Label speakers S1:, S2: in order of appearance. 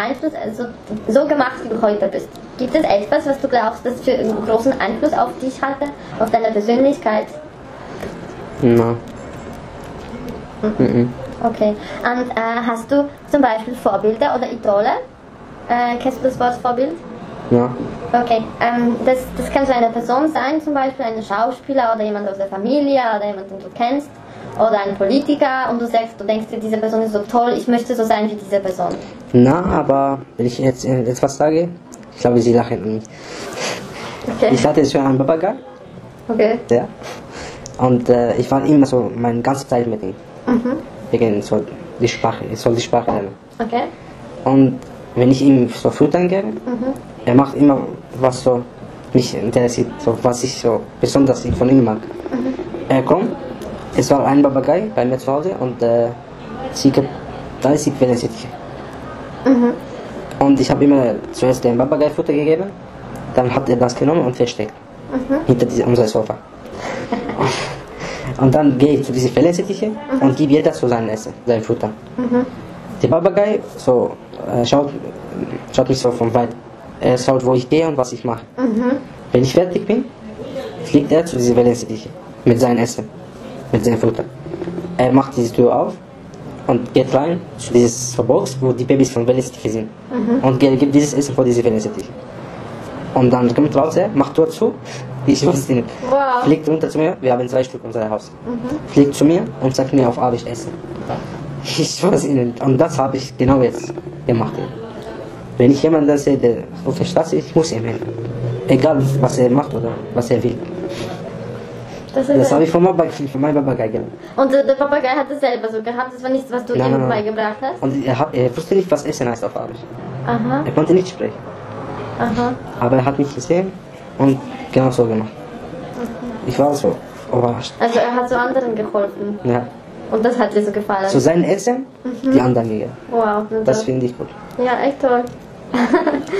S1: Einfluss, also so gemacht, wie du heute bist? Gibt es etwas, was du glaubst, das für einen großen Einfluss auf dich hatte, auf deine Persönlichkeit?
S2: Na. Mhm.
S1: Okay. Und äh, hast du zum Beispiel Vorbilder oder Idole? Äh, kennst du das Wort Vorbild?
S2: Ja.
S1: Okay, ähm, das, das kann so eine Person sein, zum Beispiel ein Schauspieler oder jemand aus der Familie oder jemand, den du kennst oder ein Politiker und du sagst, du denkst dir, diese Person ist so toll, ich möchte so sein wie diese Person.
S2: Na, aber wenn ich jetzt äh, etwas sage, ich glaube, sie lachen nicht.
S1: Okay.
S2: Ich hatte schon einen Papagei,
S1: Okay.
S2: ja. Und äh, ich war immer so meine ganze Zeit mit ihm.
S1: Mhm.
S2: Wegen so die Sprache, ich soll die Sprache lernen.
S1: Okay.
S2: Und wenn ich ihm so Futtern gebe,
S1: Mhm.
S2: er macht immer was so mich interessiert, so was ich so besonders von ihm mag. Er kommt, es war ein Papagei bei mir zu Hause und äh, sie gibt 30 Wellensittich. Und ich habe immer zuerst den Papagei Futter gegeben, dann hat er das genommen und versteckt. Hinter diesem, unser Sofa. Und dann gehe ich zu diesen Fellensittiche und gebe jeder so sein Essen, sein Futter. Der Papagei so, äh, schaut, schaut mich so von weit. Er schaut, wo ich gehe und was ich mache. Wenn ich fertig bin, fliegt er zu diesen Wellensittiche mit seinem Essen, mit seinem Futter. Er macht diese Tür auf und geht rein zu dieses Box, wo die Babys von Wellensittiche sind. Und ge- gibt dieses Essen vor diese Wellensittiche. Und dann kommt raus, macht Tür zu, ich weiß nicht,
S1: Wow.
S2: fliegt runter zu mir, wir haben zwei Stück in unserem Haus, fliegt zu mir und sagt mir auf Arabisch essen. Ich weiß Ihnen, und das habe ich genau jetzt gemacht. Wenn ich jemanden sehe, der auf der Straße ist, ich muss ihm helfen. Egal, was er macht oder was er will.
S1: Das
S2: Das habe ich von, meinem Papagei- gelernt.
S1: Und äh, der Papagei hat das selber so gehabt, das war nichts, was du
S2: Nein,
S1: ihm beigebracht hast?
S2: Und er, hat, er wusste nicht, was Essen heißt auf Arabisch.
S1: Aha,
S2: Er konnte nicht sprechen.
S1: aha.
S2: Aber er hat mich gesehen und genau so gemacht. Ich war so überrascht.
S1: Also er hat so anderen geholfen
S2: Ja.
S1: und das hat dir so gefallen.
S2: Zu sein Essen, die anderen gegeben.
S1: wow,
S2: Das finde ich gut.
S1: ja, echt toll.